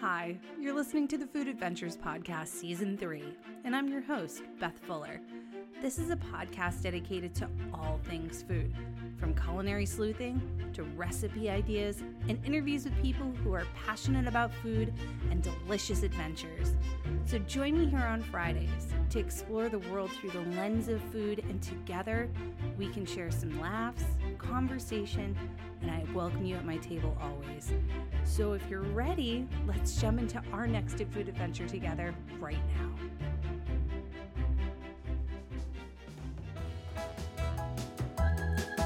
Hi, you're listening to the Food Adventures Podcast, Season 3, and I'm your host, Beth Fuller. This is a podcast dedicated to all things food, from culinary sleuthing to recipe ideas and interviews with people who are passionate about food and delicious adventures. So join me here on Fridays to explore the world through the lens of food, and together we can share some laughs, conversation, and I welcome you at my table always. So if you're ready, let's jump into our next food adventure together right now.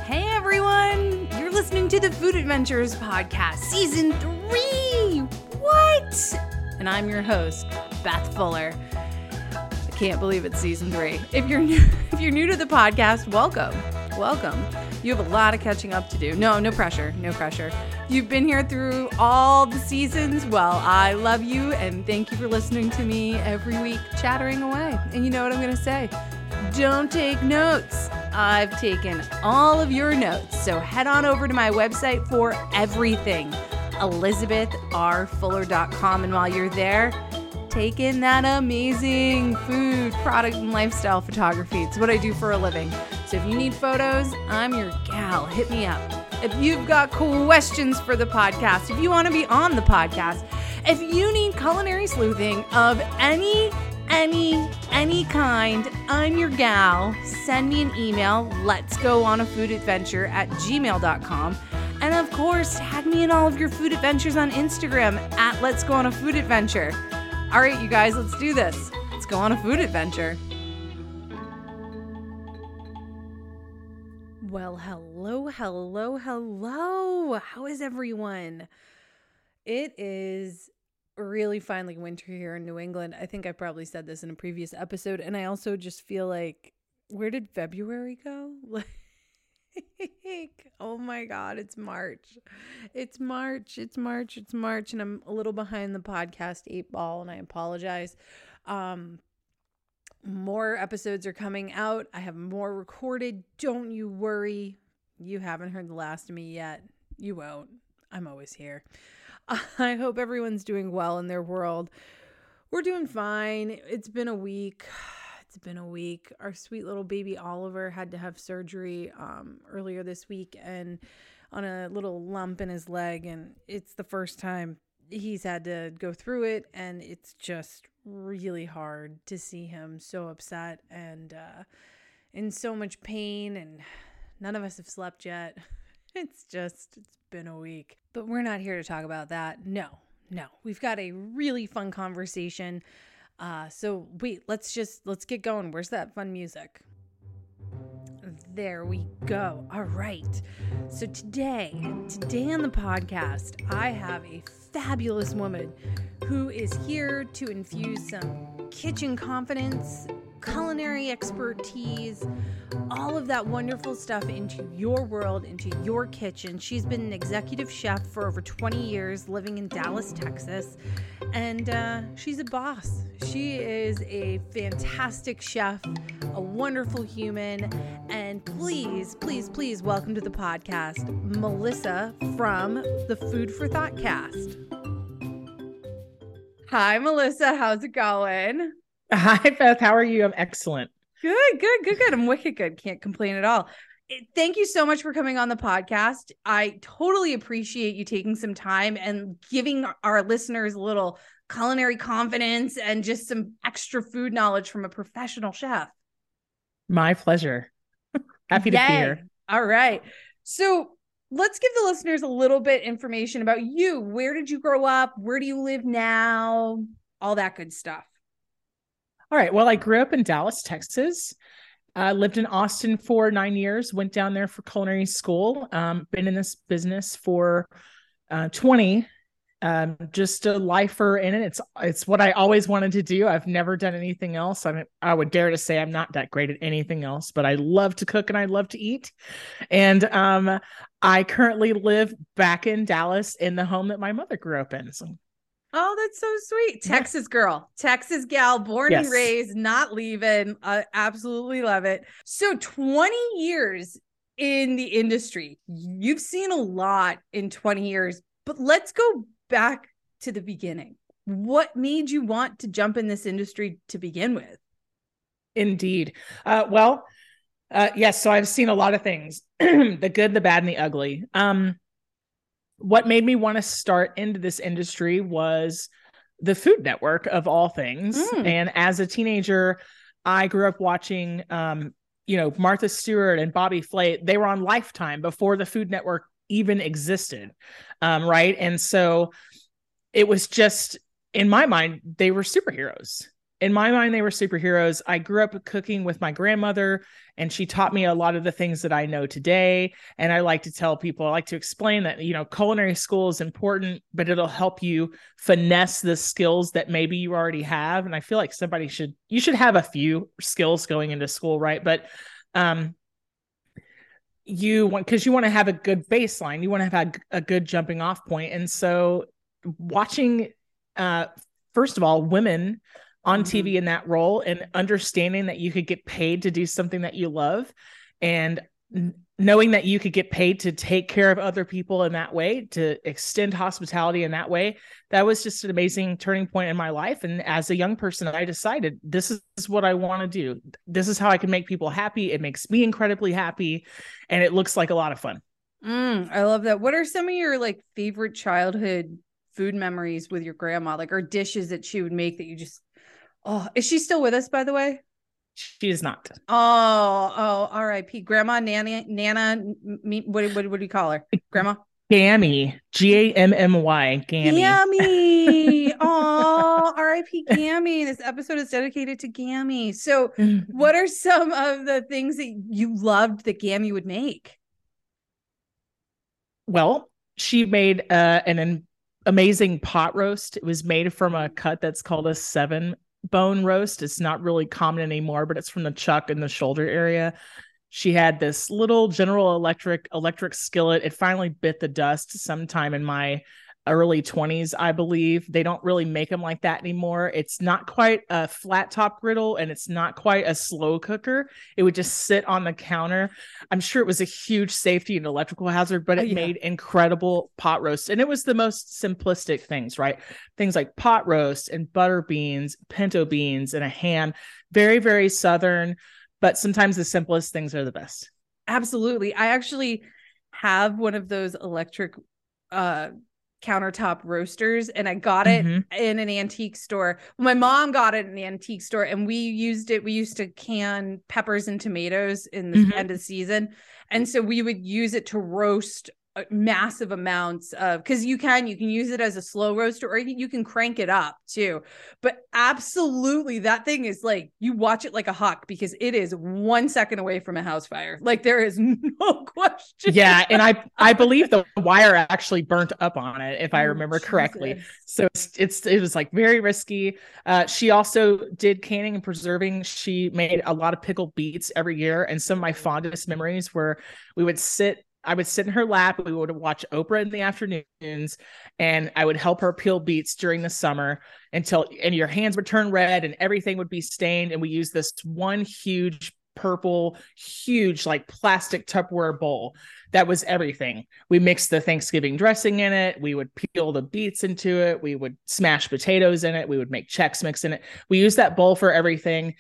Hey everyone! You're listening to the Food Adventures Podcast, Season 3! What? And I'm your host, Beth Fuller. I can't believe it's season 3. If you're new if you're new to the podcast, welcome. Welcome. You have a lot of catching up to do. No, no pressure. No pressure. You've been here through all the seasons. Well, I love you and thank you for listening to me every week chattering away. And you know what I'm going to say? Don't take notes. I've taken all of your notes. So head on over to my website for everything, elizabethrfuller.com. And while you're there, take in that amazing food, product, and lifestyle photography. It's what I do for a living. So if you need photos, I'm your gal. Hit me up. If you've got questions for the podcast, if you want to be on the podcast, if you need culinary sleuthing of any any any kind i'm your gal. Send me an email. Let's go on a food adventure at gmail.com and of course tag me in all of your food adventures on instagram at let's go on a food adventure. All right you guys let's do this. Let's go on a food adventure well hello hello hello how is everyone it is really finally winter here in New England. I think I probably said this in a previous episode. And I also just feel like, where did February go? Like, oh my God, it's March. It's March. It's March. It's March. And I'm a little behind the podcast eight ball, and I apologize. Um, more episodes are coming out. I have more recorded. Don't you worry. You haven't heard the last of me yet. You won't. I'm always here. I hope everyone's doing well in their world. We're doing fine. It's been a week. It's been a week. Our sweet little baby Oliver had to have surgery um, earlier this week and on a little lump in his leg. And it's the first time he's had to go through it. And it's just really hard to see him so upset and uh, in so much pain. And none of us have slept yet. It's just, it's been a week. But we're not here to talk about that. No, no. We've got a really fun conversation. Uh, so wait, let's just let's get going. Where's that fun music? There we go. All right. So today, today on the podcast, I have a fabulous woman who is here to infuse some kitchen confidence, culinary expertise, all of that wonderful stuff into your world, into your kitchen. She's been an executive chef for over 20 years, living in Dallas, Texas, and uh, she's a boss. She is a fantastic chef, a wonderful human, and please, please, please welcome to the podcast Melissa from the Food for Thought cast. Hi, Melissa. How's it going? Hi, Beth. How are you? I'm excellent. Good, good, good, good. I'm wicked good. Can't complain at all. Eh, thank you so much for coming on the podcast. I totally appreciate you taking some time and giving our listeners a little culinary confidence and just some extra food knowledge from a professional chef. My pleasure. Happy Yay. to be here. All right. So let's give the listeners a little bit information about you. Where did you grow up? Where do you live now? All that good stuff. All right. Well, I grew up in Dallas, Texas. Uh, lived in Austin for nine years. Went down there for culinary school. Um, been in this business for uh, twenty. Um, just a lifer in it. It's it's what I always wanted to do. I've never done anything else. I mean, I would dare to say I'm not that great at anything else, but I love to cook and I love to eat. And um, I currently live back in Dallas in the home that my mother grew up in. So Oh, that's so sweet. Texas girl, Texas gal, born yes. and raised, not leaving. I absolutely love it. So, 20 years in the industry. You've seen a lot in 20 years, but let's go back to the beginning. what made you want to jump in this industry to begin with? Indeed. Uh, well, uh, yes. So I've seen a lot of things the good, the bad, and the ugly. Um, what made me want to start into this industry was the Food Network of all things. Mm. And as a teenager, I grew up watching, um, you know, Martha Stewart and Bobby Flay. They were on Lifetime before the Food Network even existed. Um, right. And so it was just, in my mind, they were superheroes in my mind they were superheroes. I grew up cooking with my grandmother and she taught me a lot of the things that i know today. And i like to tell people i like to explain that you know culinary school is important but it'll help you finesse the skills that maybe you already have. And i feel like somebody should you should have a few skills going into school right? But um you want because you want to have a good baseline. You want to have a, a good jumping off point. And so watching uh first of all women on mm-hmm. TV in that role and understanding that you could get paid to do something that you love and knowing that you could get paid to take care of other people in that way to extend hospitality in that way that was just an amazing turning point in my life. And as a young person i decided this is what i want to do. This is how i can make people happy. It makes me incredibly happy and it looks like a lot of fun. Mm, i love that. What are some of your like favorite childhood food memories with your grandma? Like or dishes that she would make that you just Oh, is she still with us, by the way? She is not. Oh, oh, R.I.P. Grandma, Nana, Nana. Me, what, what, what do you call her? Grandma. Gammy, G A M M Y, Gammy. Gammy. Oh, R.I.P. Gammy. This episode is dedicated to Gammy. So, what are some of the things that you loved that Gammy would make? Well, she made uh, an amazing pot roast. It was made from a cut that's called a seven bone roast. It's not really common anymore, but it's from the chuck in the shoulder area. She had this little General Electric electric skillet. It finally bit the dust sometime in my early 20s, I believe. They don't really make them like that anymore. It's not quite a flat top griddle and it's not quite a slow cooker. It would just sit on the counter. I'm sure it was a huge safety and electrical hazard, but it oh, yeah. made incredible pot roast. And it was the most simplistic things, right? Things like pot roast and butter beans, pinto beans, and a ham. Very, very southern, but sometimes the simplest things are the best. Absolutely. I actually have one of those electric uh countertop roasters and I got it mm-hmm. in an antique store. My mom got it in the antique store and we used it we used to can peppers and tomatoes in the mm-hmm. end of season. And so we would use it to roast massive amounts of because you can you can use it as a slow roaster or you can crank it up too. But absolutely that thing is like you watch it like a hawk because it is one second away from a house fire. Like there is no question. Yeah and i i believe the wire actually burnt up on it if i oh, remember correctly. So it's, it's it was like very risky. Uh, she also did canning and preserving. She made a lot of pickled beets every year and some of my fondest memories were we would sit I would sit in her lap. We would watch Oprah in the afternoons, and I would help her peel beets during the summer until and your hands would turn red and everything would be stained. And we used this one huge purple, huge like plastic Tupperware bowl. That was everything. We mixed the Thanksgiving dressing in it. We would peel the beets into it. We would smash potatoes in it. We would make Chex Mix in it. We used that bowl for everything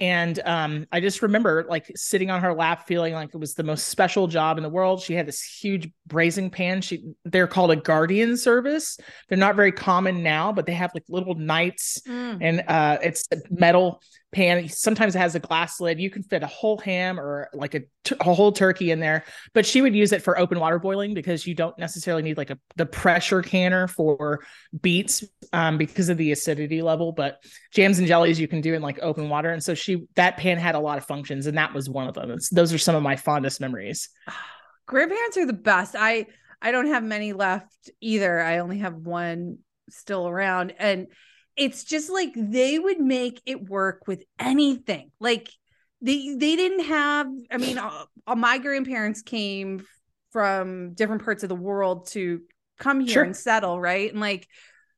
and um, I just remember like sitting on her lap, feeling like it was the most special job in the world. She had this huge braising pan. She they're called a guardian service. They're not very common now, but they have like little knights, mm. and uh, it's metal pan. Sometimes it has a glass lid. You can fit a whole ham or like a, a whole turkey in there. But she would use it for open water boiling because you don't necessarily need like a the pressure canner for beets um, because of the acidity level. But jams and jellies you can do in like open water. And so she that pan had a lot of functions, and that was one of them. It's, those are some of my fondest memories. Grandparents are the best. I I don't have many left either. I only have one still around, and it's just like they would make it work with anything. Like they they didn't have. I mean, uh, uh, my grandparents came from different parts of the world to come here sure. and settle, right? And like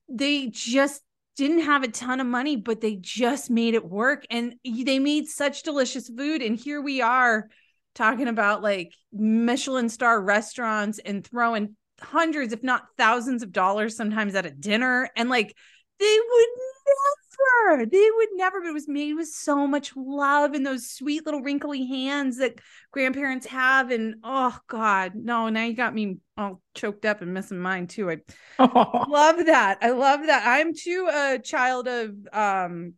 they just didn't have a ton of money, but they just made it work, and they made such delicious food. And here we are talking about like Michelin star restaurants and throwing hundreds, if not thousands of dollars sometimes at a dinner. And like they would never, they would never, but it was made with so much love and those sweet little wrinkly hands that grandparents have. And oh God, no, now you got me all choked up and missing mine too. I love that. I love that. I'm too a child of um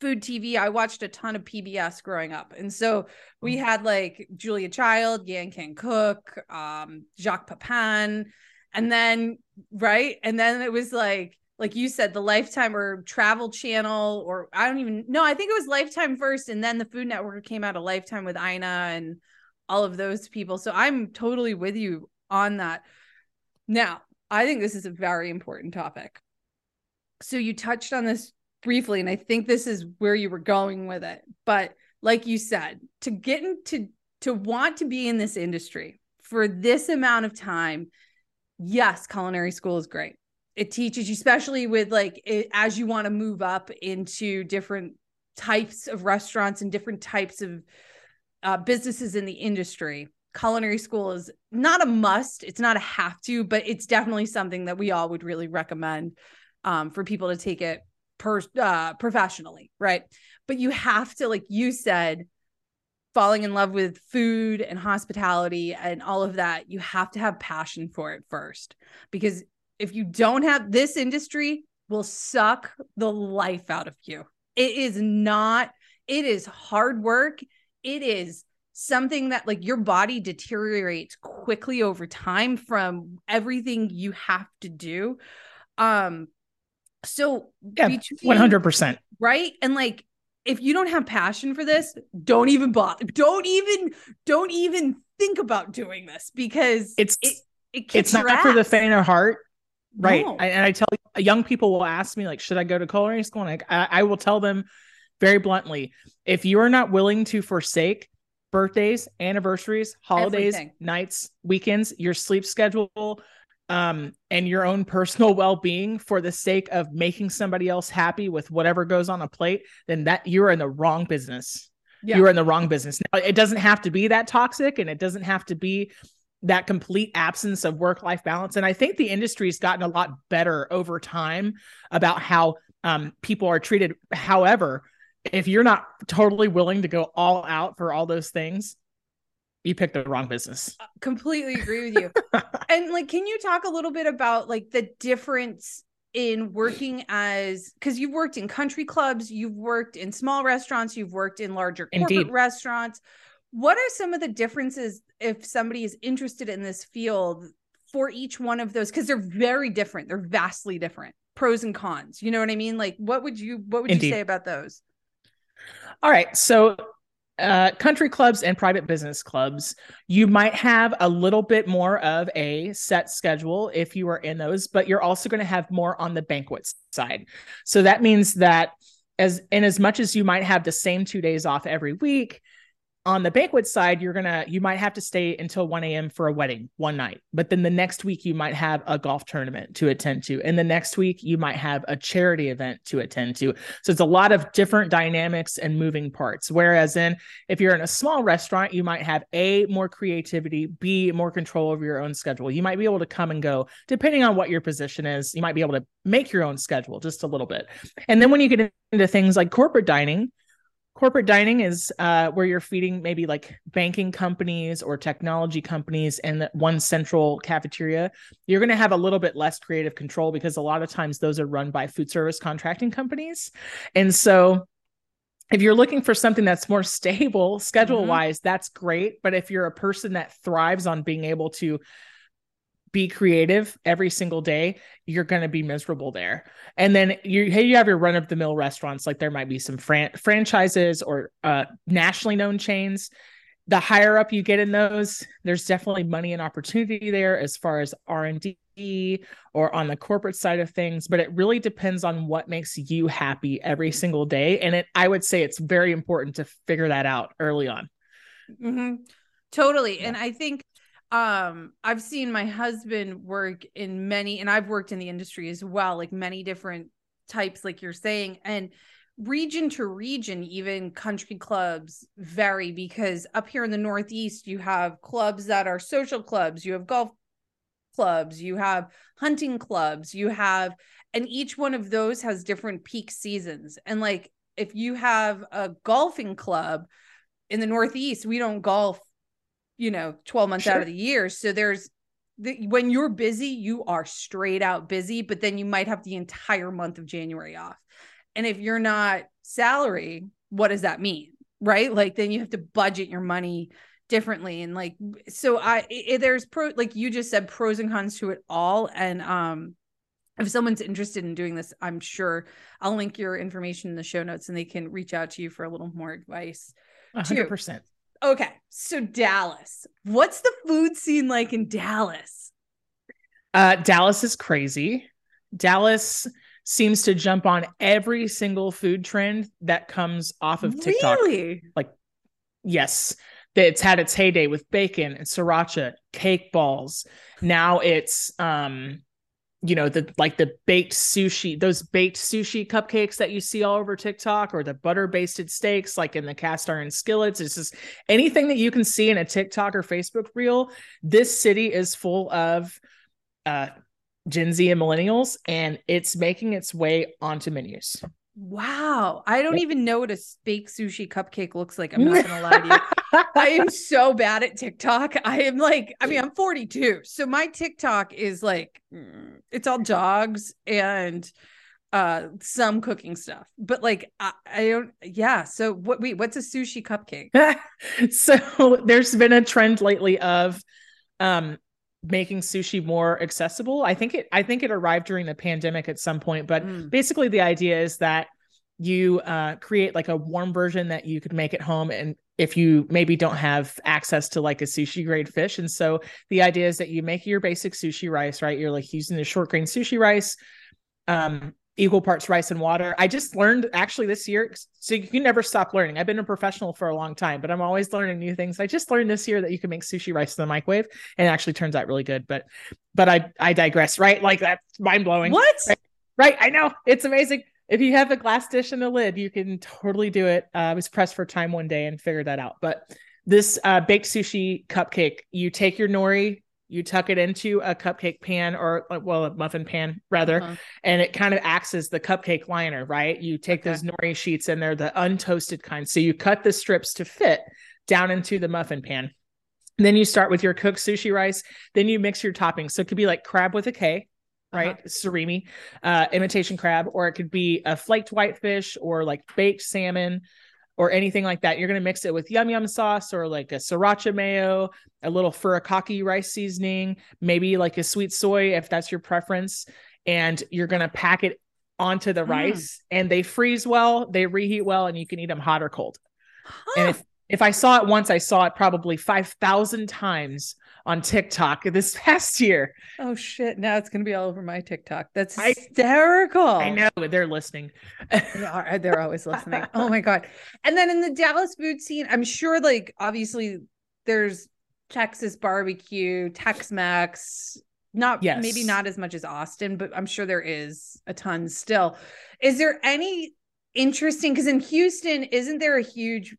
food TV. I watched a ton of PBS growing up. And so we Mm. had like Julia Child, Yan Can Cook, um, Jacques Pepin, and then right. And then it was like, like you said, the Lifetime or Travel Channel, or I don't even know. I think it was Lifetime first, and then the Food Network came out of Lifetime with Ina and all of those people. So I'm totally with you on that. Now, I think this is a very important topic. So you touched on this briefly, and I think this is where you were going with it. But like you said, to get into to want to be in this industry for this amount of time, yes, culinary school is great. It teaches you, especially with like it, as you want to move up into different types of restaurants and different types of uh, businesses in the industry. Culinary school is not a must. It's not a have to, but it's definitely something that we all would really recommend um, for people to take it per uh, professionally, right? But you have to, like you said, falling in love with food and hospitality and all of that, you have to have passion for it first. Because if you don't have this industry, will suck the life out of you. It is not, it is hard work. It is something that like your body deteriorates quickly over time from everything you have to do. Um so Yeah, between- One hundred percent. right and like if you don't have passion for this don't even bother don't even don't even think about doing this because It's it, it it's not for the faint of heart, right? No. I, and I tell young people will ask me like, should I go to culinary school? And I, I, will tell them very bluntly, if you are not willing to forsake birthdays, anniversaries, holidays, Everything. nights, weekends, your sleep schedule, um, and your own personal well-being for the sake of making somebody else happy with whatever goes on a plate, then that you're in the wrong business. Yeah. You're in the wrong business. Now, it doesn't have to be that toxic and it doesn't have to be that complete absence of work-life balance. And I think the industry's gotten a lot better over time about how um, people are treated. However, if you're not totally willing to go all out for all those things, you picked the wrong business. completely agree with you and like can you talk a little bit about like the difference in working as because you've worked in country clubs you've worked in small restaurants you've worked in larger corporate Indeed. restaurants what are some of the differences if somebody is interested in this field for each one of those because they're very different they're vastly different pros and cons you know what i mean like what would you what would Indeed. you say about those All right. So, uh, country clubs and private business clubs, you might have a little bit more of a set schedule if you are in those, but you're also going to have more on the banquet side. So that means that as in as much as you might have the same two days off every week, on the banquet side, you're gonna you might have to stay until 1 a.m. for a wedding one night, but then the next week you might have a golf tournament to attend to, and the next week you might have a charity event to attend to. So it's a lot of different dynamics and moving parts. Whereas in if you're in a small restaurant, you might have a more creativity, b more control over your own schedule. You might be able to come and go depending on what your position is. You might be able to make your own schedule just a little bit. And then when you get into things like corporate dining, corporate dining is uh, where you're feeding maybe like banking companies or technology companies and one central cafeteria you're going to have a little bit less creative control because a lot of times those are run by food service contracting companies. And so if you're looking for something that's more stable schedule wise that's great. But if you're a person that thrives on being able to be creative every single day, you're going to be miserable there. And then you hey, you have your run of the mill restaurants, like there might be some fran- franchises or uh, nationally known chains. The higher up you get in those, there's definitely money and opportunity there as far as R and D or on the corporate side of things. But it really depends on what makes you happy every single day. And it, I would say, it's very important to figure that out early on. hmm Totally. And I think um I've seen my husband work in many and I've worked in the industry as well, like many different types like you're saying and region to region even country clubs vary because up here in the northeast you have clubs that are social clubs, you have golf clubs, you have hunting clubs, you have, and each one of those has different peak seasons. And like if you have a golfing club in the Northeast, we don't golf, you know, 12 months sure. out of the year. So there's the, when you're busy, you are straight out busy, but then you might have the entire month of January off. And if you're not salary, what does that mean? Right? Like then you have to budget your money differently and like so I it, there's pro like you just said pros and cons to it all and um if someone's interested in doing this, I'm sure I'll link your information in the show notes and they can reach out to you for a little more advice. 100%. Okay. So, Dallas, what's the food scene like in Dallas? Uh, Dallas is crazy. Dallas seems to jump on every single food trend that comes off of TikTok. Really? Like, yes, it's had its heyday with bacon and sriracha, cake balls. Now it's um you know the like the baked sushi those baked sushi cupcakes that you see all over tiktok or the butter basted steaks like in the cast iron skillets. It's just anything that you can see in a tiktok or facebook reel this city is full of uh gen z and millennials and it's making its way onto menus Wow. I don't even know what a baked sushi cupcake looks like. I'm not going to lie to you. I am so bad at TikTok. I am like, I mean, I'm 42. So my TikTok is like, mm, it's all dogs and uh some cooking stuff but like I, I, don't yeah so what wait what's a sushi cupcake so there's been a trend lately of um making sushi more accessible. I think it I think it arrived during the pandemic at some point, but mm. basically the idea is that you uh, create like a warm version that you could make at home and if you maybe don't have access to like a sushi grade fish and so the idea is that you make your basic sushi rice right you're like using the short grain sushi rice um equal parts rice and water. I just learned actually this year. So you can never stop learning. I've been a professional for a long time, but I'm always learning new things. I just learned this year that you can make sushi rice in the microwave and it actually turns out really good. But but I I digress, right? Like that's mind blowing. What? Right? right? I know. It's amazing. If you have a glass dish and a lid, you can totally do it. Uh, I was pressed for time one day and figured that out. But this uh, baked sushi cupcake, you take your nori, you tuck it into a cupcake pan or uh, well a muffin pan rather uh-huh. and it kind of acts as the cupcake liner right? You take okay. those nori sheets and they're the untoasted kind. So you cut the strips to fit down into the muffin pan. Then you start with your cooked sushi rice. Then you mix your toppings. So it could be like crab with a k right? Uh-huh. surimi uh imitation crab or it could be a flaked whitefish or like baked salmon or anything like that. You're going to mix it with yum yum sauce or like a sriracha mayo, a little furikake rice seasoning, maybe like a sweet soy if that's your preference. And you're going to pack it onto the mm. rice and they freeze well, they reheat well, and you can eat them hot or cold. Huh. And if, if I saw it once, I saw it probably 5,000 times on TikTok this past year. Oh shit! Now it's gonna be all over my TikTok. That's hysterical. I, I know they're listening. they are, uh, they're always listening. Oh my god! And then in the Dallas food scene, I'm sure, like obviously, there's Texas barbecue, Tex-Mex. Not yes. maybe not as much as Austin, but I'm sure there is a ton still. Is there any interesting? Because in Houston, isn't there a huge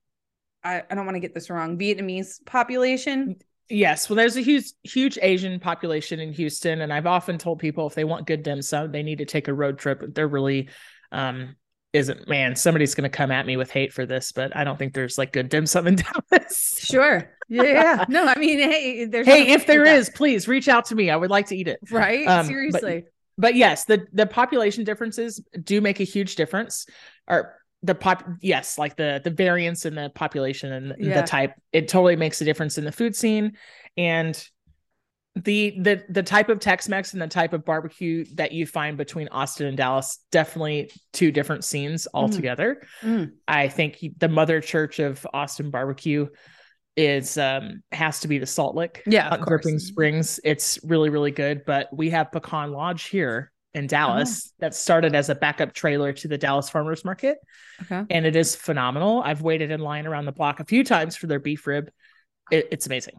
I, I, don't want to get this wrong Vietnamese population. Yes, well, there's a huge, huge Asian population in Houston, and I've often told people if they want good dim sum, they need to take a road trip. There really um, isn't. Man, somebody's going to come at me with hate for this, but I don't think there's like good dim sum in Dallas. Sure. Yeah. no, I mean, hey, there's. Hey, if there is, please reach out to me. I would like to eat it. Right. Um, Seriously. But, but yes, the the population differences do make a huge difference. Or the pop yes like the the variance in the population and yeah. the type it totally makes a difference in the food scene and the the the type of tex-mex and the type of barbecue that you find between austin and dallas definitely two different scenes mm. altogether mm. i think the mother church of austin barbecue is um has to be the salt lick yeah dripping springs it's really really good but we have pecan lodge here in Dallas oh. that started as a backup trailer to the Dallas Farmers Market. Okay. And it is phenomenal. I've waited in line around the block a few times for their beef rib. It, it's amazing.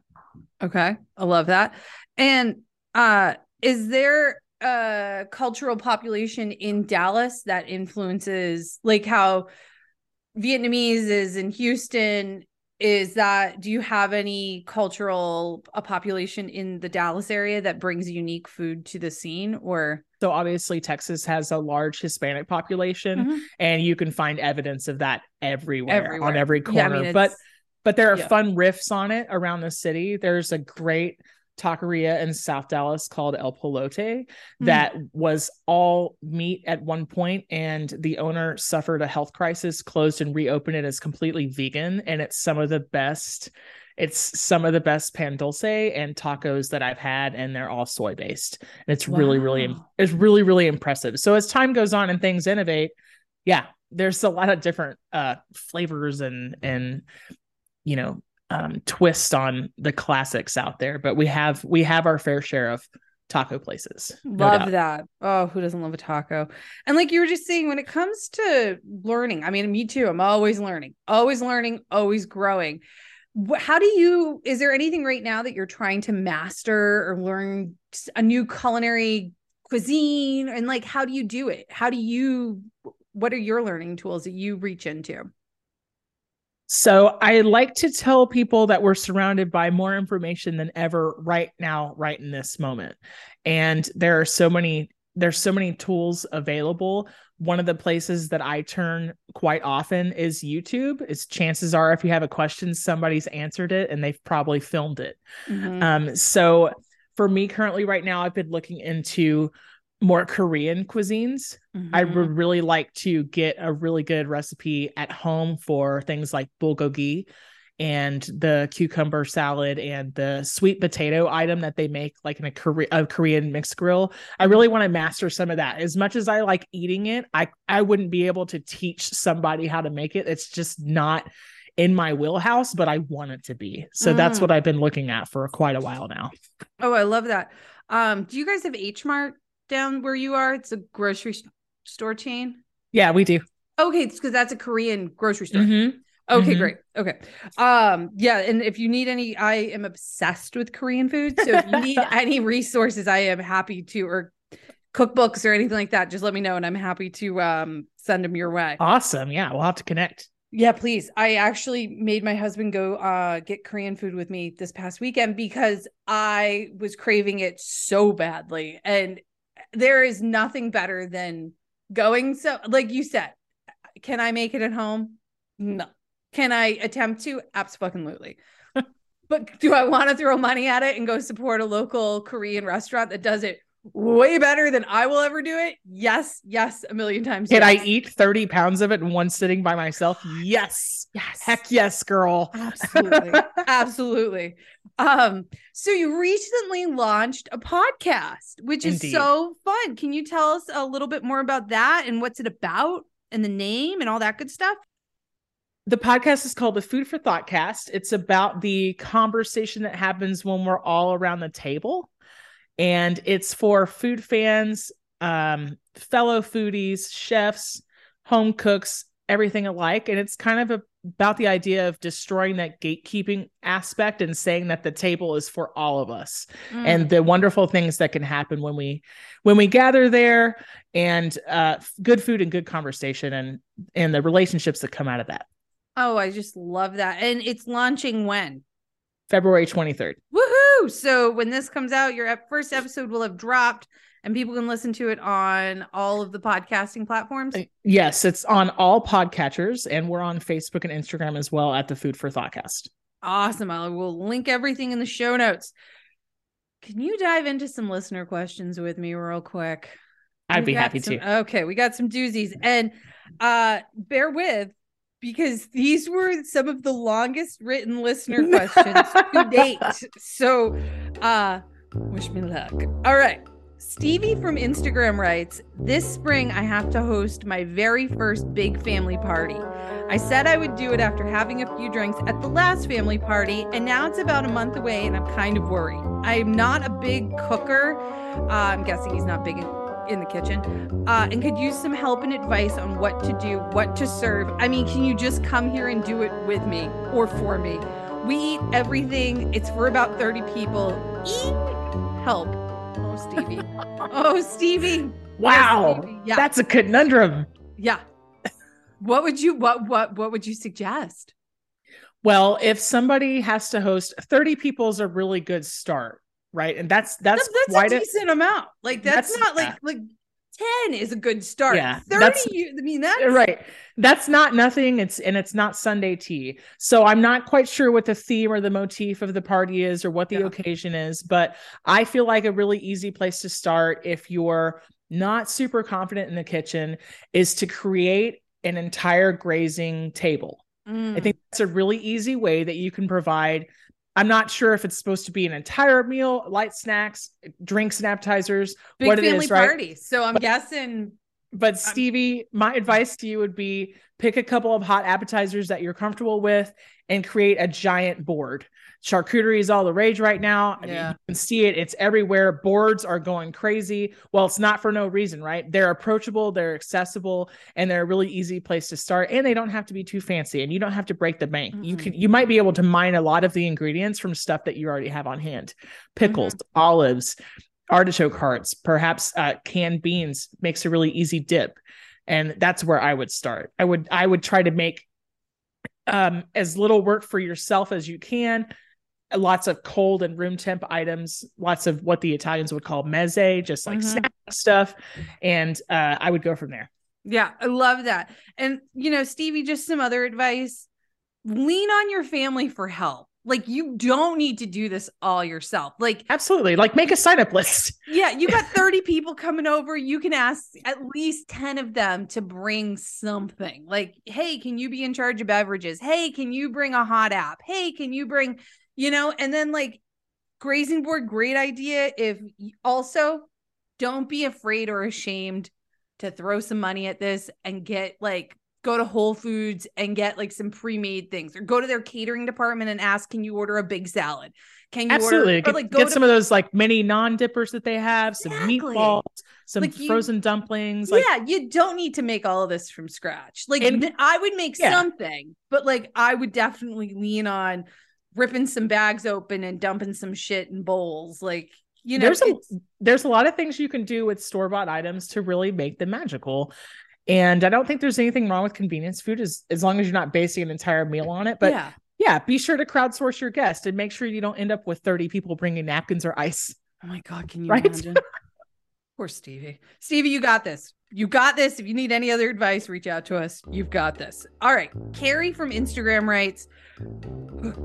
Okay. I love that. And uh is there a cultural population in Dallas that influences like how Vietnamese is in Houston is that do you have any cultural a population in the Dallas area that brings unique food to the scene or so obviously Texas has a large Hispanic population Mhm. and you can find evidence of that everywhere, Everywhere. on every Yeah, I corner. mean, but but there are yeah. fun riffs on it around the city. There's a great taqueria in South Dallas called El Palote Hmm. that was all meat at one point and the owner suffered a health crisis, closed and reopened it as completely vegan and it's some of the best it's some of the best pan dulce and tacos that I've had and they're all soy based. And it's really really it's really really impressive. So as time goes on and things innovate, yeah, there's a lot of different uh flavors and and you know um twist on the classics out there but we have we have our fair share of taco places no love doubt. that. Oh, who doesn't love a taco? And like you were just saying, when it comes to learning, I mean, me too. I'm always learning, always learning, always growing. How do you? Is there anything right now that you're trying to master or learn a new culinary cuisine? And like, how do you do it? How do you? What are your learning tools that you reach into? so i like to tell people that we're surrounded by more information than ever right now right in this moment and there are so many there's so many tools available one of the places that i turn quite often is youtube is chances are if you have a question somebody's answered it and they've probably filmed it Mhm. Um, so for me currently right now, I've been looking into more Korean cuisines. I Mhm. would really like to get a really good recipe at home for things like bulgogi and the cucumber salad and the sweet potato item that they make like in a, Kore- a Korean mixed grill. I really want to master some of that. As much as I like eating it, I I wouldn't be able to teach somebody how to make it. It's just not in my wheelhouse, but I want it to be. So that's Mm. what I've been looking at for quite a while now. Oh, I love that. Um, do you guys have H Mart down where you are? It's a grocery store chain. Yeah, we do. Okay, it's because that's a Korean grocery store. Mhm. Okay, Mhm. great. Okay. Um, yeah, and if you need any, I am obsessed with Korean food. So if you need any resources, I am happy to or cookbooks or anything like that, just let me know and I'm happy to um send them your way. Awesome. Yeah, we'll have to connect. Yeah, please. I actually made my husband go uh get Korean food with me this past weekend because I was craving it so badly. And there is nothing better than going so like you said, can I make it at home? No. Can I attempt to? Absolutely. but do I want to throw money at it and go support a local Korean restaurant that does it way better than I will ever do it? Yes, yes, a million times. Can I eat 30 pounds of it in one sitting by myself? Yes. Yes. Heck yes, girl. Absolutely. Absolutely. Um, so you recently launched a podcast, which is so fun. Can you tell us a little bit more about that and what's it about and the name and all that good stuff? The podcast is called the Food for Thought Cast. It's about the conversation that happens when we're all around the table. And it's for food fans, um, fellow foodies, chefs, home cooks, everything alike. And it's kind of a, about the idea of destroying that gatekeeping aspect and saying that the table is for all of us. and Mm. the wonderful things that can happen when we when we gather there and uh good food and good conversation and and the relationships that come out of that oh, I just love that. And it's launching when? february 23rd Woohoo! So when this comes out, your first episode will have dropped and people can listen to it on all of the podcasting platforms. Uh, yes it's on all podcatchers and we're on facebook and instagram as well at the food for thoughtcast Awesome. I will link everything in the show notes. Can you dive into some listener questions with me real quick? i'd We be happy some- to Okay, we got some doozies. And uh bear with because these were some of the longest written listener questions to date. So uh wish me luck. All right. Stevie from Instagram writes, This spring, I have to host my very first big family party. I said I would do it after having a few drinks at the last family party, and now it's about a month away, and I'm kind of worried. I'm not a big cooker. Uh, I'm guessing he's not big in, in the kitchen, uh, and could use some help and advice on what to do, what to serve. I mean, can you just come here and do it with me or for me? We eat everything. It's for about 30 people. Eat help. Oh, Stevie. oh, Stevie. wow Stevie. Yeah. that's a conundrum Yeah. What would you what what what would you suggest? Well, if somebody has to host 30 people is a really good start, right? And that's that's, That- that's quite a a, decent amount. Like that's, That's- not like like ten is a good start. Yeah, thirty. that's- You, I mean that's right. That's not nothing. It's and it's not Sunday tea. So I'm not quite sure what the theme or the motif of the party is or what the Yeah. occasion is, but I feel like a really easy place to start if you're not super confident in the kitchen is to create an entire grazing table. I Mm. think that's a really easy way that you can provide. I'm not sure if it's supposed to be an entire meal, light snacks, drinks, and appetizers, big what it family is, right? party. So I'm guessing. But Stevie, my advice to you would be pick a couple of hot appetizers that you're comfortable with and create a giant board. Charcuterie is all the rage right now. I mean, Yeah. you can see it, it's everywhere. Boards are going crazy. Well, it's not for no reason, right? They're approachable, they're accessible, and they're a really easy place to start. And they don't have to be too fancy and you don't have to break the bank. You Mm-mm. can you might be able to mine a lot of the ingredients from stuff that you already have on hand. Pickles, Mm-hmm. olives, artichoke hearts, perhaps uh, canned beans makes a really easy dip. And that's where I would start. I would I would try to make um, as little work for yourself as you can. Lots of cold and room temp items, lots of what the Italians would call mezze, just like Mhm. snack stuff. And uh, I would go from there. Yeah, I love that. And you know, Stevie, just some other advice: lean on your family for help. Like you don't need to do this all yourself. Like Absolutely. Like make a sign up list. Yeah, you got 30 people coming over. You can ask at least 10 of them to bring something. Like, hey, can you be in charge of beverages? Hey, can you bring a hot app? Hey, can you bring, you know, and then like grazing board, great idea. If also don't be afraid or ashamed to throw some money at this and get like go to Whole Foods and get like some pre-made things or go to their catering department and ask, can you order a big salad? Can you Absolutely. order Get, or like get to some of those like mini non dippers that they have, some Exactly. meatballs, some Like, you- frozen dumplings. Like yeah, you don't need to make all of this from scratch. Like And- I would make Yeah. something, but like I would definitely lean on ripping some bags open and dumping some shit in bowls. Like you know, there's a there's a lot of things you can do with store bought items to really make them magical. And I don't think there's anything wrong with convenience food as, as long as you're not basing an entire meal on it. But yeah. yeah. be sure to crowdsource your guest and make sure you don't end up with 30 people bringing napkins or ice. Oh my god, can you Right? imagine? Poor Stevie. Stevie, you got this. You got this. If you need any other advice, reach out to us. You've got this. All right. Carrie from Instagram writes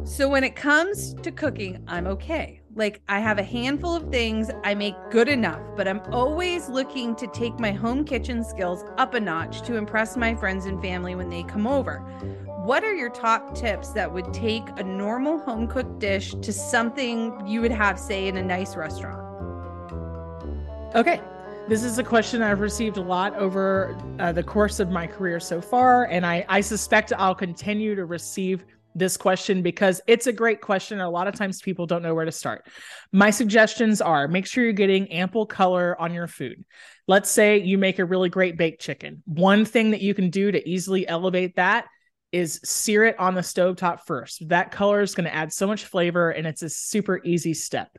So when it comes to cooking, I'm okay. Like I have a handful of things I make good enough, but I'm always looking to take my home kitchen skills up a notch to impress my friends and family when they come over. What are your top tips that would take a normal home cooked dish to something you would have, say, in a nice restaurant? Okay. This is a question I've received a lot over uh, the course of my career so far. And I, I suspect I'll continue to receive this question because it's a great question. A lot of times people don't know where to start. My suggestions are make sure you're getting ample color on your food. Let's say you make a really great baked chicken. One thing that you can do to easily elevate that is sear it on the stovetop first. That color is going to add so much flavor and it's a super easy step.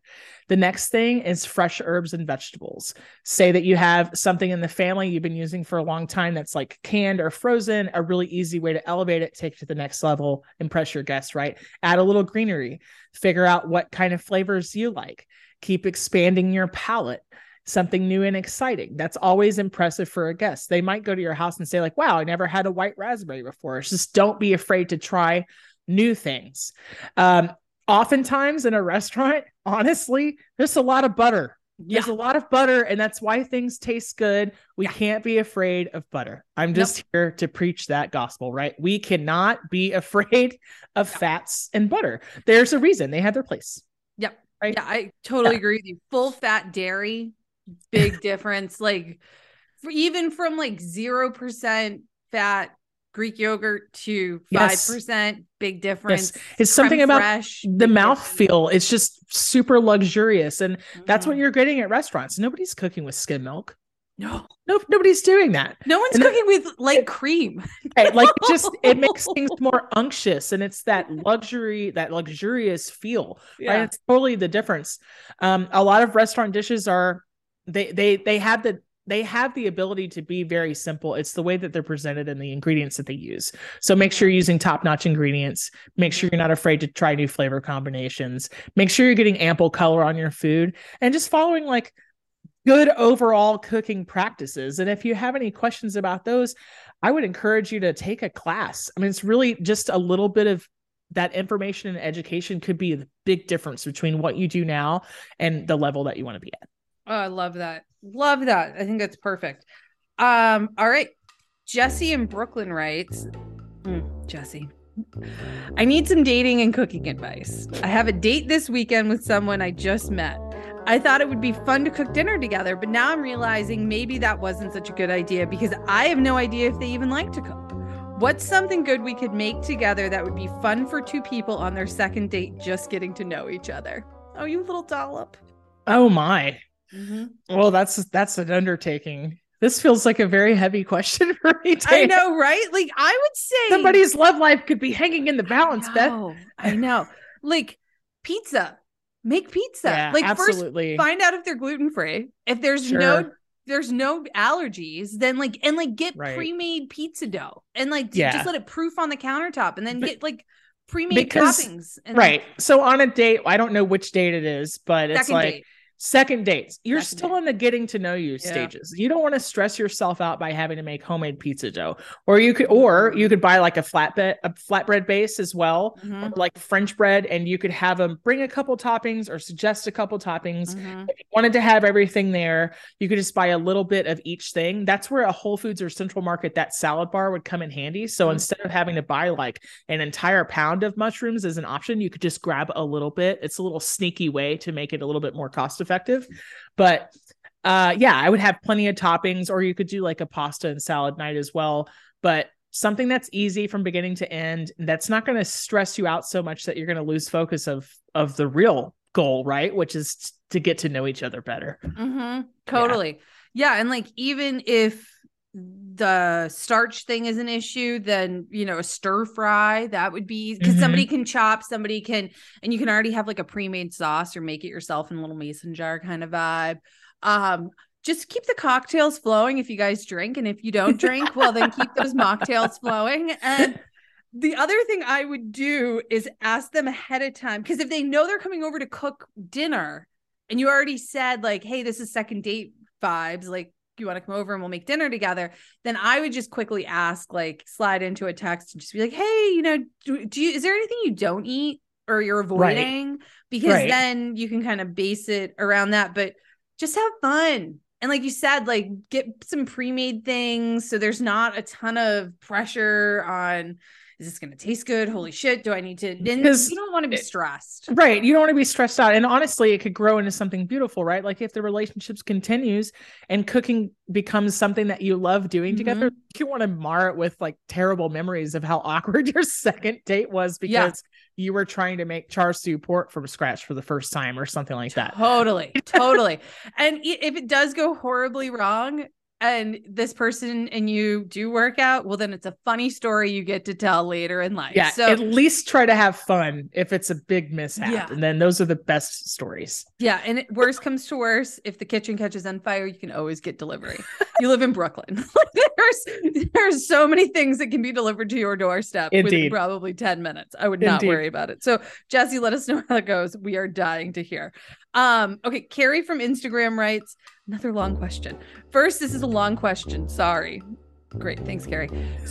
The next thing is fresh herbs and vegetables. Say that you have something in the family you've been using for a long time that's like canned or frozen, a really easy way to elevate it, take it to the next level, impress your guests, right? Add a little greenery, figure out what kind of flavors you like, keep expanding your palate. Something new and exciting. That's always impressive for a guest. They might go to your house and say, like, wow, I never had a white raspberry before. It's just don't be afraid to try new things. Um, oftentimes in a restaurant, honestly, there's a lot of butter. Yeah. There's a lot of butter, and that's why things taste good. We can't be afraid of butter. I'm just here to preach that gospel, right? We cannot be afraid of fats and butter. There's a reason they have their place. Yep. Right? Yeah, I totally Yeah. agree with you. Full fat dairy, big difference. Like even from like 0% fat Greek yogurt to 5%, Yes. big difference. It's something Creme about fraiche, the mouth feel. It's just super luxurious. And that's what Mhm. you're getting at restaurants. Nobody's cooking with skim milk. No, No, nobody's doing that. no one's And that- cooking with like cream. Right? Like just it makes things more unctuous and it's that luxury, that luxurious feel. Right. It's totally the difference. Um, a lot of restaurant dishes are they they they have the they have the ability to be very simple. It's the way that they're presented and the ingredients that they use. So make sure you're using top-notch ingredients. Make sure you're not afraid to try new flavor combinations. Make sure you're getting ample color on your food and just following like good overall cooking practices. And if you have any questions about those, I would encourage you to take a class. I mean, it's really just a little bit of that information and education could be the big difference between what you do now and the level that you want to be at. Oh, I love that. Love that. I think that's perfect. Um, all right. Jesse in Brooklyn writes, mm, Jesse, I need some dating and cooking advice. I have a date this weekend with someone I just met. I thought it would be fun to cook dinner together, but now I'm realizing maybe that wasn't such a good idea because I have no idea if they even like to cook. What's something good we could make together that would be fun for two people on their second date just getting to know each other? Oh, you little dollop. Oh my. Mm-hmm. Well, that's that's an undertaking. This feels like a very heavy question for me. I know, right? Like I would say somebody's love life could be hanging in the balance, I know, Beth. I know. Like pizza. Make pizza. Yeah, like absolutely. first find out if they're gluten free. If there's sure. no there's no allergies, then like and like get right. pre-made pizza dough and like yeah. just let it proof on the countertop and then but, get like pre-made because, toppings. And, right. So on a date, I don't know which date it is, but it's like date Second dates. You're Second still date. in the getting to know you yeah. stages. You don't want to stress yourself out by having to make homemade pizza dough. Or you could or you could buy like a flatbread a flatbread base as well, mm-hmm. like French bread and you could have them bring a couple toppings or suggest a couple toppings. Mm-hmm. If you wanted to have everything there, you could just buy a little bit of each thing. That's where a Whole Foods or Central Market that salad bar would come in handy. So mm-hmm. instead of having to buy like an entire pound of mushrooms as an option, you could just grab a little bit. It's a little sneaky way to make it a little bit more cost effective. But uh, yeah, I would have plenty of toppings, or you could do like a pasta and salad night as well. But something that's easy from beginning to end, that's not going to stress you out so much that you're going to lose focus of of the real goal, right? Which is to get to know each other better. Mm-hmm. Totally. Yeah. yeah. And like, even if the starch thing is an issue, then you know a stir fry that would be because mm-hmm. somebody can chop, somebody can, and you can already have like a pre-made sauce or make it yourself in a little mason jar kind of vibe. Um, just keep the cocktails flowing if you guys drink, and if you don't drink, well then keep those mocktails flowing. And the other thing I would do is ask them ahead of time because if they know they're coming over to cook dinner, and you already said like, hey, this is second date vibes, like you want to come over and we'll make dinner together then i would just quickly ask like slide into a text and just be like hey you know do, do you is there anything you don't eat or you're avoiding right. because right. then you can kind of base it around that but just have fun and like you said like get some pre-made things so there's not a ton of pressure on is this going to taste good? Holy shit, do I need to? Because you don't want to be stressed. Right. You don't want to be stressed out. And honestly, it could grow into something beautiful, right? Like if the relationships continues and cooking becomes something that you love doing mm-hmm. together, you want to mar it with like terrible memories of how awkward your second date was because yeah. you were trying to make char siu pork from scratch for the first time or something like that. Totally. totally. And if it does go horribly wrong, and this person and you do work out, well, then it's a funny story you get to tell later in life. Yeah. So at least try to have fun if it's a big mishap. Yeah. And then those are the best stories. Yeah. And it, worst comes to worse, if the kitchen catches on fire, you can always get delivery. you live in Brooklyn. there's there's so many things that can be delivered to your doorstep Indeed. within probably 10 minutes. I would not Indeed. worry about it. So Jesse, let us know how it goes. We are dying to hear. Um, okay, Carrie from Instagram writes another long question. First, this is a long question. Sorry. Great, thanks, Carrie.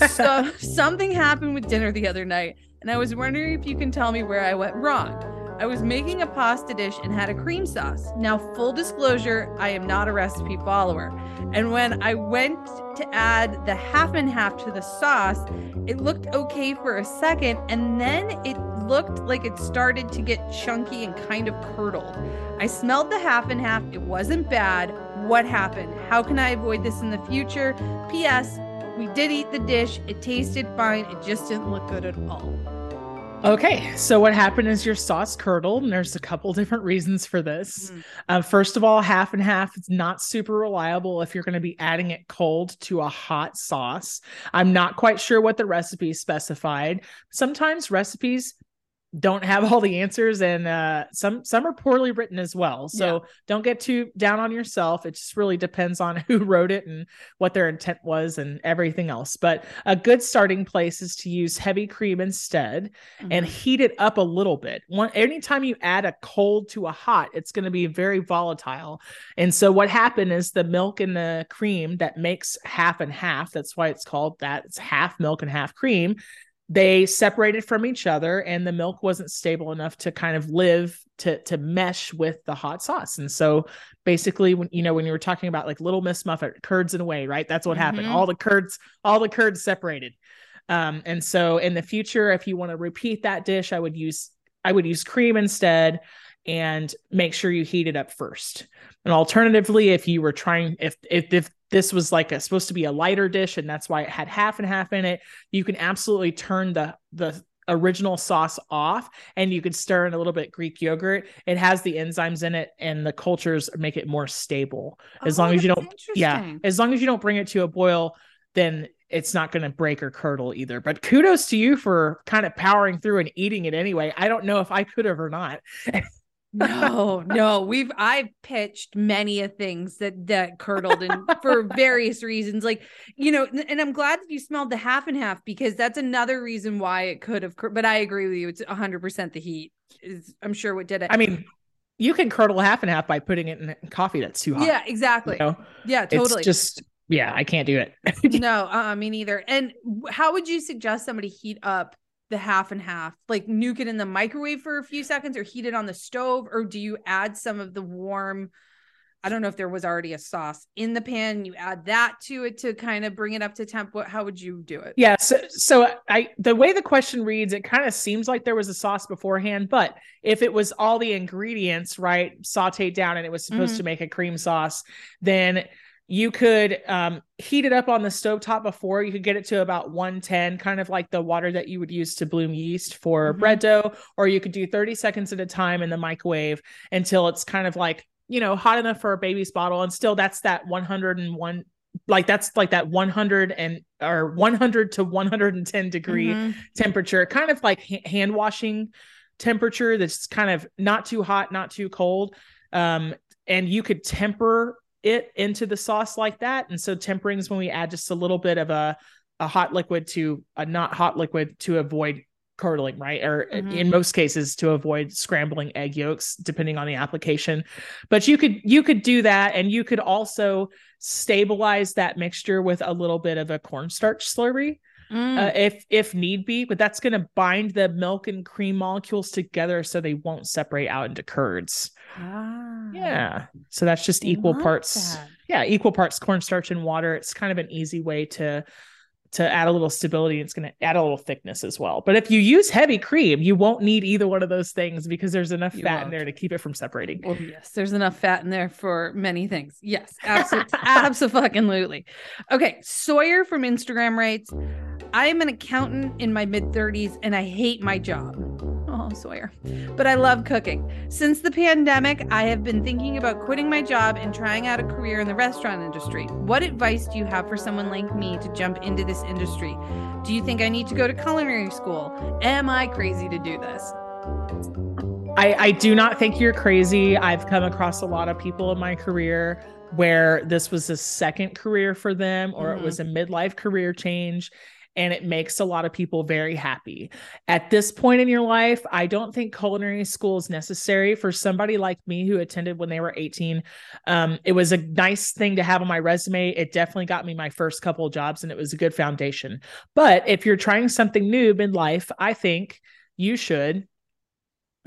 So something happened with dinner the other night, and I was wondering if you can tell me where I went wrong. I was making a pasta dish and had a cream sauce. Now, full disclosure, I am not a recipe follower. And when I went to add the half and half to the sauce, it looked okay for a second, and then it looked like it started to get chunky and kind of curdled. I smelled the half and half. It wasn't bad. What happened? How can I avoid this in the future? P.S. We did eat the dish. It tasted fine. It just didn't look good at all. Okay, so what happened is your sauce curdled, and there's a couple different reasons for this. Mm. Uh, first of all, half and half is not super reliable if you're going to be adding it cold to a hot sauce. I'm not quite sure what the recipe specified. Sometimes recipes don't have all the answers and uh some some are poorly written as well. So yeah. don't get too down on yourself. It just really depends on who wrote it and what their intent was and everything else. But a good starting place is to use heavy cream instead mm-hmm. and heat it up a little bit. One anytime you add a cold to a hot it's going to be very volatile. And so what happened is the milk and the cream that makes half and half that's why it's called that it's half milk and half cream they separated from each other and the milk wasn't stable enough to kind of live to to mesh with the hot sauce. And so basically when you know when you were talking about like little miss muffet curds in a way right? That's what mm-hmm. happened all the curds all the curds separated. Um and so in the future if you want to repeat that dish i would use i would use cream instead and make sure you heat it up first. And alternatively if you were trying if if, if this was like a, supposed to be a lighter dish and that's why it had half and half in it. You can absolutely turn the the original sauce off and you could stir in a little bit greek yogurt. It has the enzymes in it and the cultures make it more stable. As oh, long as you don't yeah as long as you don't bring it to a boil then it's not going to break or curdle either. But kudos to you for kind of powering through and eating it anyway. I don't know if i could have or not no, no. We've I've pitched many of things that that curdled and for various reasons. Like, you know, and I'm glad that you smelled the half and half because that's another reason why it could have but I agree with you. It's 100% the heat is I'm sure what did it. I mean, you can curdle half and half by putting it in coffee that's too hot. Yeah, exactly. You know? Yeah, totally. It's just yeah, I can't do it. no, uh, me neither. And how would you suggest somebody heat up the half and half like nuke it in the microwave for a few seconds or heat it on the stove or do you add some of the warm I don't know if there was already a sauce in the pan. You add that to it to kind of bring it up to temp. What, how would you do it? Yeah. So, so I, the way the question reads, it kind of seems like there was a sauce beforehand, but if it was all the ingredients, right, sauteed down and it was supposed mm-hmm. to make a cream sauce, then you could um, heat it up on the stove top before you could get it to about 110 kind of like the water that you would use to bloom yeast for mm-hmm. bread dough or you could do 30 seconds at a time in the microwave until it's kind of like you know hot enough for a baby's bottle and still that's that 101 like that's like that 100 and or 100 to 110 degree mm-hmm. temperature kind of like hand washing temperature that's kind of not too hot not too cold um and you could temper it into the sauce like that. And so tempering is when we add just a little bit of a, a hot liquid to a not hot liquid to avoid curdling, right? Or mm-hmm. in most cases to avoid scrambling egg yolks, depending on the application. But you could you could do that, and you could also stabilize that mixture with a little bit of a cornstarch slurry. Mm. Uh, if if need be, but that's going to bind the milk and cream molecules together so they won't separate out into curds. Ah, yeah. So that's just equal parts. That. Yeah, equal parts cornstarch and water. It's kind of an easy way to to add a little stability. It's going to add a little thickness as well. But if you use heavy cream, you won't need either one of those things because there's enough you fat won't. in there to keep it from separating. Well, yes, there's enough fat in there for many things. Yes, absolutely, absolutely. Okay, Sawyer from Instagram writes, "I am an accountant in my mid 30s and I hate my job." Oh, Sawyer. But I love cooking. Since the pandemic, I have been thinking about quitting my job and trying out a career in the restaurant industry. What advice do you have for someone like me to jump into this industry? Do you think I need to go to culinary school? Am I crazy to do this? I, I do not think you're crazy. I've come across a lot of people in my career where this was a second career for them or mm-hmm. it was a midlife career change and it makes a lot of people very happy. At this point in your life, I don't think culinary school is necessary for somebody like me who attended when they were 18. Um, it was a nice thing to have on my resume. It definitely got me my first couple of jobs and it was a good foundation. But if you're trying something new in life, I think you should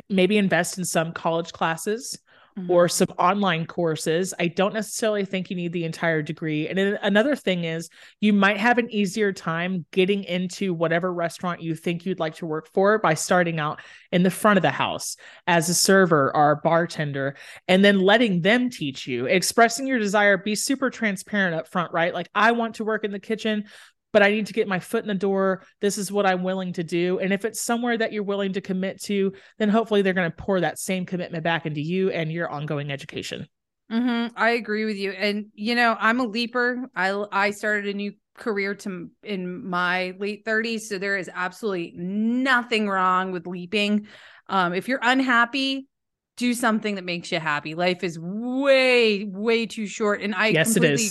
maybe invest in some college classes mm-hmm. or some online courses. I don't necessarily think you need the entire degree. And another thing is, you might have an easier time getting into whatever restaurant you think you'd like to work for by starting out in the front of the house as a server or a bartender and then letting them teach you, expressing your desire, be super transparent up front, right? Like, I want to work in the kitchen but I need to get my foot in the door. This is what I'm willing to do. And if it's somewhere that you're willing to commit to, then hopefully they're going to pour that same commitment back into you and your ongoing education. Mm-hmm. I agree with you. And, you know, I'm a leaper. I, I started a new career to in my late 30s so there is absolutely nothing wrong with leaping um if you're unhappy do something that makes you happy life is way way too short and i yes, completely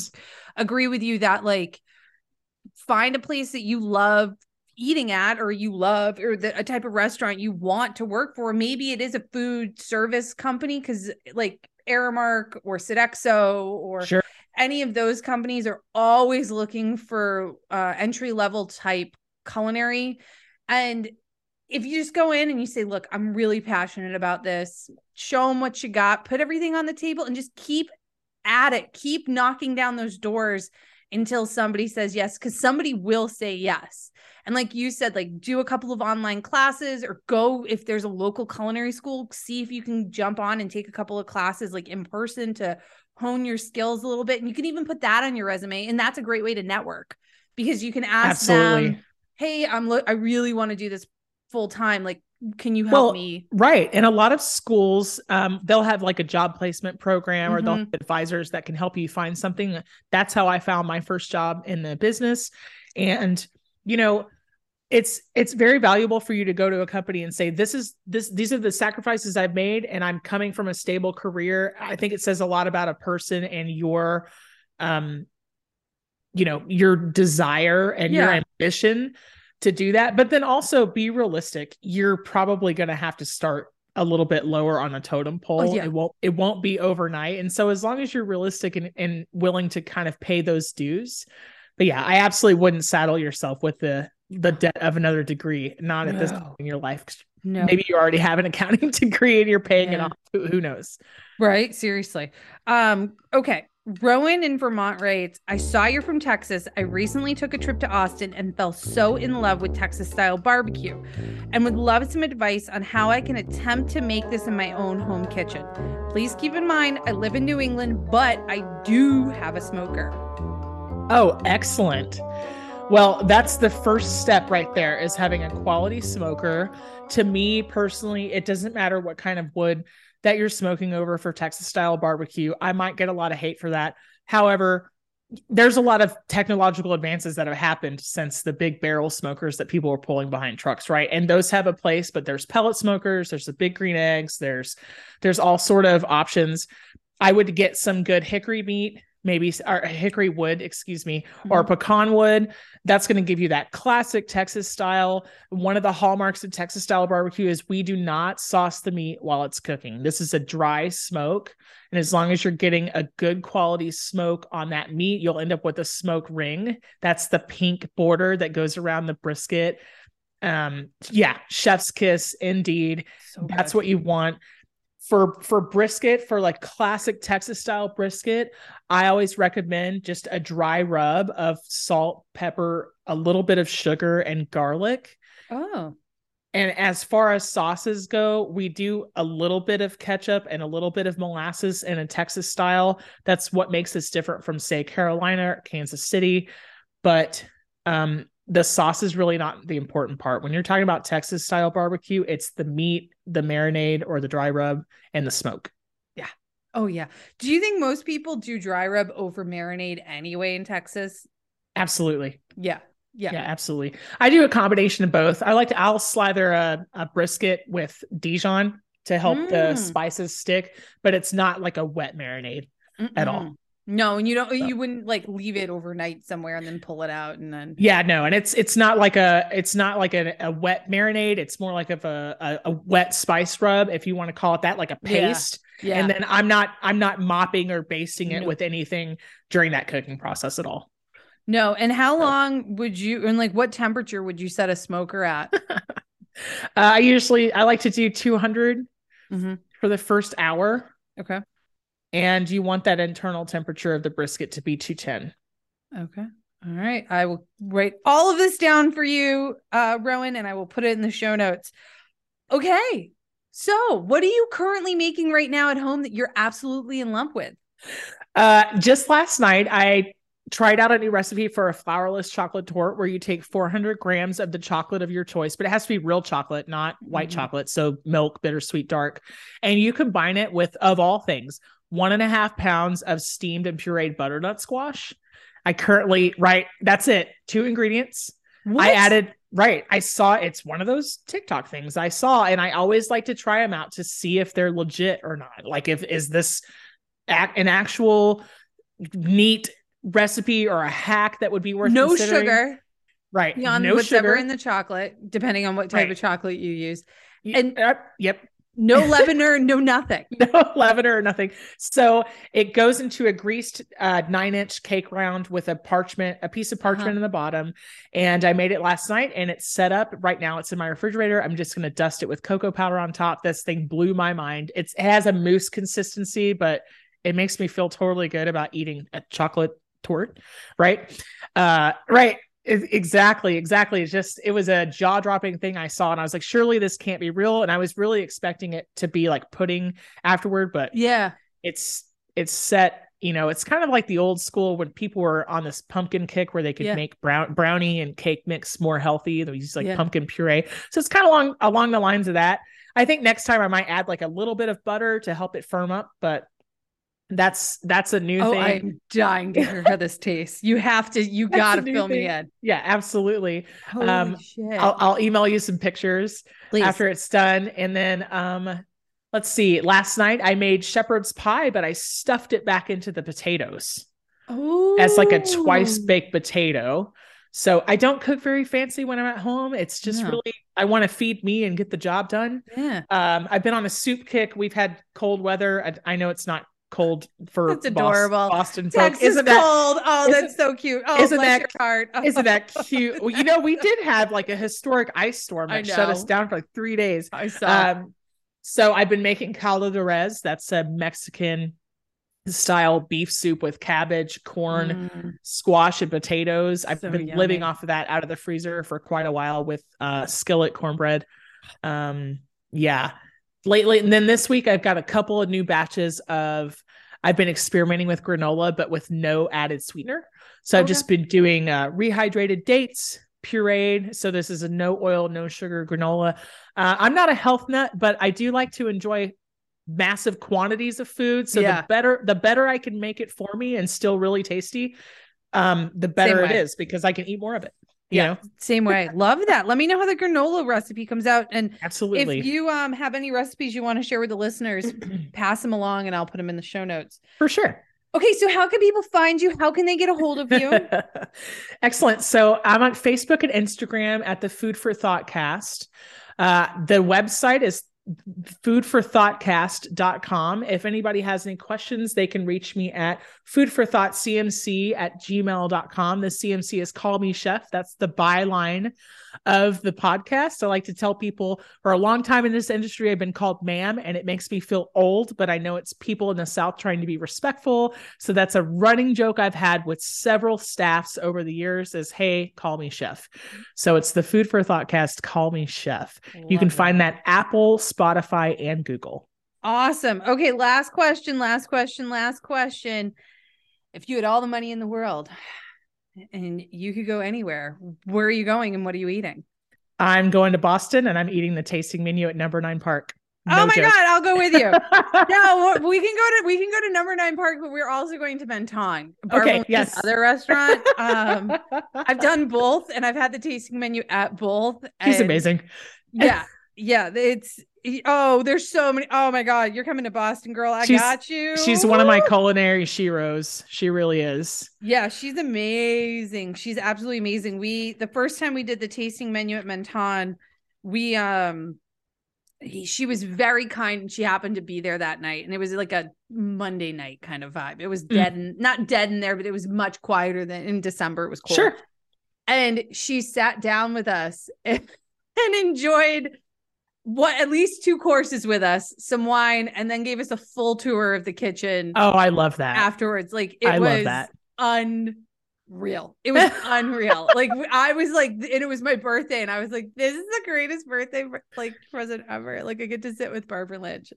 agree with you that like find a place that you love eating at or you love or the, a type of restaurant you want to work for. Maybe it is a food service company because like aramark or sodexo or sure. any of those companies are always looking for uh, entry level type culinary. And if you just go in and you say look i'm really passionate about this. Show them what you got. Put everything on the table and just keep at it. Keep knocking down those doors until somebody says yes because somebody will say yes and like you said like do a couple of online classes or go if there's a local culinary school see if you can jump on and take a couple of classes like in person to hone your skills a little bit. And you can even put that on your resume. And that's a great way to network because you can ask Absolutely. them, Hey, I'm lo- I really want to do this full time. Like, can you help well, me? Right. And a lot of schools, um, they'll have like a job placement program or mm-hmm. they'll have advisors that can help you find something. That's how I found my first job in the business. And, you know, it's it's very valuable for you to go to a company and say this is this these are the sacrifices I've made and I'm coming from a stable career. I think it says a lot about a person and your um you know, your desire and yeah. your ambition to do that. But then also be realistic. You're probably going to have to start a little bit lower on a totem pole. Oh, yeah. It won't it won't be overnight. And so as long as you're realistic and, and willing to kind of pay those dues, but yeah, I absolutely wouldn't saddle yourself with the the debt of another degree, not at this point in your life. No. Maybe you already have an accounting degree and you're paying yeah. it off. Who, who knows? Right. Seriously. Um, okay. Rowan in Vermont writes, I saw you're from Texas. I recently took a trip to Austin and fell so in love with Texas style barbecue and would love some advice on how I can attempt to make this in my own home kitchen. Please keep in mind, I live in New England, but I do have a smoker. Oh, excellent. Well, that's the first step right there is having a quality smoker. To me personally, it doesn't matter what kind of wood that you're smoking over for Texas style barbecue. I might get a lot of hate for that. However, there's a lot of technological advances that have happened since the big barrel smokers that people were pulling behind trucks, right? And those have a place, but there's pellet smokers, there's the big green eggs, there's there's all sort of options. I would get some good hickory meat maybe or hickory wood, excuse me, mm-hmm. or pecan wood. That's going to give you that classic Texas style. One of the hallmarks of Texas style barbecue is we do not sauce the meat while it's cooking. This is a dry smoke. And as long as you're getting a good quality smoke on that meat, you'll end up with a smoke ring. That's the pink border that goes around the brisket. Um, yeah, chef's kiss indeed. So That's what you want for for brisket for like classic texas style brisket i always recommend just a dry rub of salt pepper a little bit of sugar and garlic. Oh. And as far as sauces go we do a little bit of ketchup and a little bit of molasses in a texas style. That's what makes us different from say carolina or kansas city. But um the sauce is really not the important part. When you're talking about Texas style barbecue, it's the meat, the marinade or the dry rub, and the smoke. Yeah. Oh, yeah. Do you think most people do dry rub over marinade anyway in Texas? Absolutely. Yeah. Yeah. Yeah, absolutely. I do a combination of both. I like to, I'll slather a, a brisket with Dijon to help mm. the spices stick, but it's not like a wet marinade Mm-mm. at all. No, and you don't. So. You wouldn't like leave it overnight somewhere and then pull it out and then. Yeah, no, and it's it's not like a it's not like a, a wet marinade. It's more like of a, a, a wet spice rub, if you want to call it that, like a paste. Yeah. yeah. And then I'm not I'm not mopping or basting it with anything during that cooking process at all. No, and how long would you and like what temperature would you set a smoker at? uh, I usually I like to do 200 mm-hmm. for the first hour. Okay and you want that internal temperature of the brisket to be 210. Okay. All right. I will write all of this down for you, uh, Rowan, and I will put it in the show notes. Okay. So, what are you currently making right now at home that you're absolutely in love with? Uh, just last night, I tried out a new recipe for a flourless chocolate torte where you take 400 grams of the chocolate of your choice, but it has to be real chocolate, not white mm-hmm. chocolate. So milk, bittersweet, dark. And you combine it with, of all things, one and a half pounds of steamed and pureed butternut squash. I currently right. That's it. Two ingredients. What? I added right. I saw it's one of those TikTok things I saw, and I always like to try them out to see if they're legit or not. Like, if is this an actual neat recipe or a hack that would be worth no sugar right? beyond no what's sugar. in the chocolate, depending on what type Right. of chocolate you use. And- uh, yep, No leavener, no nothing. no leavener or nothing. So it goes into a greased uh, nine inch cake round with a parchment, a piece of parchment Uh-huh. in the bottom. And I made it last night and it's set up right now. It's in my refrigerator. I'm just going to dust it with cocoa powder on top. This thing blew my mind. It's, it has a mousse consistency, but it makes me feel totally good about eating a chocolate tort. Right. Uh, right. E- Exactly, exactly. It's just it was a jaw dropping thing I saw, and I was like, surely this can't be real. And I was really expecting it to be like pudding afterward, but Yeah. it's it's set. You know, it's kind of like the old school when people were on this pumpkin kick where they could Yeah. make brown brownie and cake mix more healthy. They use like Yeah. pumpkin puree. So it's kind of along along the lines of that. I think next time I might add like a little bit of butter to help it firm up, but that's that's a new Oh, thing. I'm dying to hear how this tastes. You have to, you That's gotta fill me in. Yeah, absolutely. Holy Um, shit. I'll, I'll email you some pictures Please. after it's done. And then um let's see. Last night I made shepherd's pie, but I stuffed it back into the potatoes as like a twice baked potato. So I don't cook very fancy when I'm at home. It's just No. really I want to feed me and get the job done. Yeah. Um, I've been on a soup kick. We've had cold weather. I, I know it's not cold for That's adorable. Boston folk. Texas Isn't that cold. Oh, that's so cute. Oh, isn't that-. Oh, isn't that cute? Well, you know, we did have like a historic ice storm that shut us down for like three days. I saw. Um, so I've been making caldo de res. That's a Mexican style beef soup with cabbage, corn, Mm. squash, and potatoes. I've So been living off of that out of the freezer for quite a while with uh, skillet cornbread. Um, yeah, lately, and then this week I've got a couple of new batches of. I've been experimenting with granola, but with no added sweetener. So I've just been doing uh, rehydrated dates, pureed. So this is a no oil, no sugar granola. Uh, I'm not a health nut, but I do like to enjoy massive quantities of food. So Yeah. the better, the better I can make it for me and still really tasty, um, the better it is because I can eat more of it. You Yeah. know, Same way. Love that. Let me know how the granola recipe comes out. And absolutely if you um have any recipes you want to share with the listeners, pass them along and I'll put them in the show notes. for sure. Okay, so how can people find you? How can they get a hold of you? Excellent. So I'm on Facebook and Instagram at the Food for Thought Cast. Uh, the website is foodforthoughtcast.com. If anybody has any questions, they can reach me at foodforthoughtcmc at gmail.com. The CMC is Call Me Chef. That's the byline of the podcast. I like to tell people for a long time in this industry, I've been called ma'am, and it makes me feel old, but I know it's people in the South trying to be respectful. So that's a running joke I've had with several staffs over the years is, hey, call me chef. So it's the Food for Thought cast, call me chef. You can find that Apple, Spotify, and Google. Awesome. Okay, last question, last question, last question. If you had all the money in the world and you could go anywhere, where are you going and what are you eating? I'm going to Boston and I'm eating the tasting menu at number nine park. oh my joke. god, I'll go with you. no, we can go to we can go to number nine park, but we're also going to Menton. Barbara Lynch's yes. other restaurant. Um, I've done both, and I've had the tasting menu at both. She's and amazing. Yeah, yeah. It's oh, there's so many. Oh my god, you're coming to Boston, girl. I She's- got you. She's one of my culinary sheroes. She really is. Yeah, she's amazing. She's absolutely amazing. We the first time we did the tasting menu at Menton, we um he, she was very kind and she happened to be there that night and it was like a Monday night kind of vibe. It was Mm. dead and not dead in there, but it was much quieter than in December. It was cold. Sure. And she sat down with us and, and enjoyed what at least two courses with us, some wine, and then gave us a full tour of the kitchen Oh, I love that. afterwards. Like it I was love that. unreal. It was unreal. Like I was like, and it was my birthday, and I was like, this is the greatest birthday like present ever. Like I get to sit with Barbara Lynch.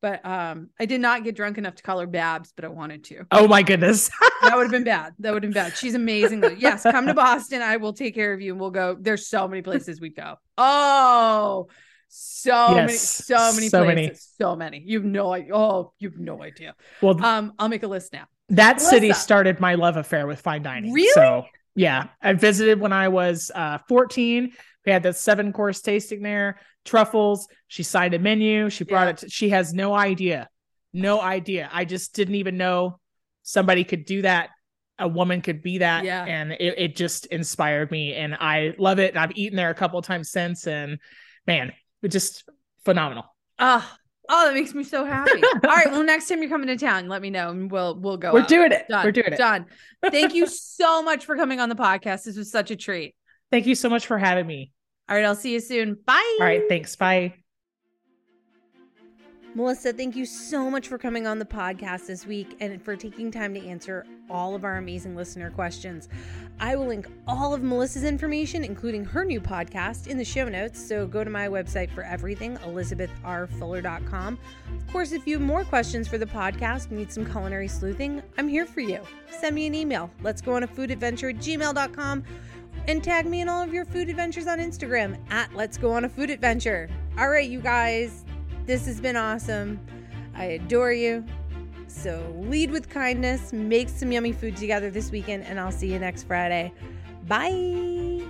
But um, I did not get drunk enough to call her Babs, but I wanted to. Oh my goodness. That would have been bad. That would have been bad. She's amazing. Yes, come to Boston. I will take care of you, and we'll go. There's so many places we go. Oh, so many, so many so places, many. so many. You've no idea. Oh, you've no idea. well, Um, I'll make a list now. that city started my love affair with fine dining. Really? So yeah, I visited when I was uh, 14. We had the seven course tasting there, truffles. She signed a menu. She brought Yeah. it. To, she has no idea, no idea. I just didn't even know somebody could do that. A woman could be that, Yeah. and it, it just inspired me, and I love it. And I've eaten there a couple of times since, and man, just phenomenal. Oh, oh, that makes me so happy. All right. Well, next time you're coming to town, let me know and we'll we'll go. We're out. doing it. Done. We're doing it. Done. Thank you so much for coming on the podcast. This was such a treat. Thank you so much for having me. All right. I'll see you soon. Bye. All right, thanks. Bye. Melissa, thank you so much for coming on the podcast this week and for taking time to answer all of our amazing listener questions. I will link all of Melissa's information, including her new podcast, in the show notes. So go to my website for everything, elizabethrfuller.com. Of course, if you have more questions for the podcast, need some culinary sleuthing, I'm here for you. Send me an email. Let's go on a food adventure at gmail.com and tag me in all of your food adventures on Instagram at Let's Go On a Food Adventure. All right, you guys, this has been awesome. I adore you. So lead with kindness, make some yummy food together this weekend, and I'll see you next Friday. Bye.